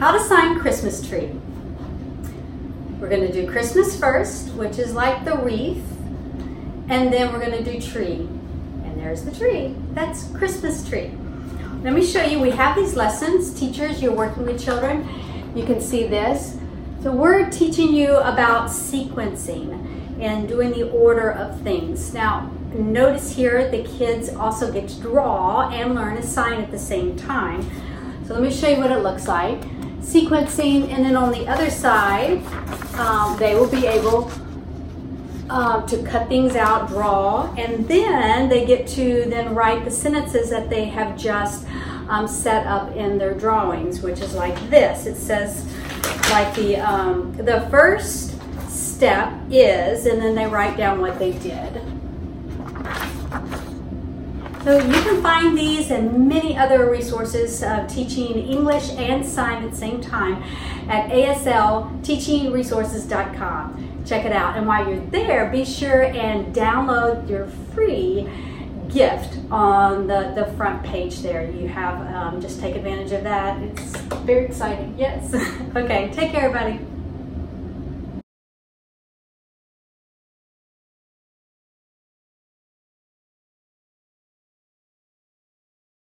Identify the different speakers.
Speaker 1: How to sign Christmas tree. We're going to do Christmas first, which is like the wreath, and then we're going to do tree. And there's the tree. That's Christmas tree. Let me show you. We have these lessons. Teachers, you're working with children. You can see this. So we're teaching you about sequencing and doing the order of things. Now, notice here the kids also get to draw and learn a sign at the same time. So let me show you what it looks like. Sequencing, and then on the other side, um, they will be able um, to cut things out, draw, and then they get to then write the sentences that they have just um, set up in their drawings, which is like this. It says like the um, the first step is, and then they write down what they did. So you can find these and many other resources uh, teaching English and sign at the same time at aslteachingresources.com. Check it out. And while you're there, be sure and download your free gift on the, the front page there. You have, um, just take advantage of that. It's very exciting. Yes. okay. Take care, everybody.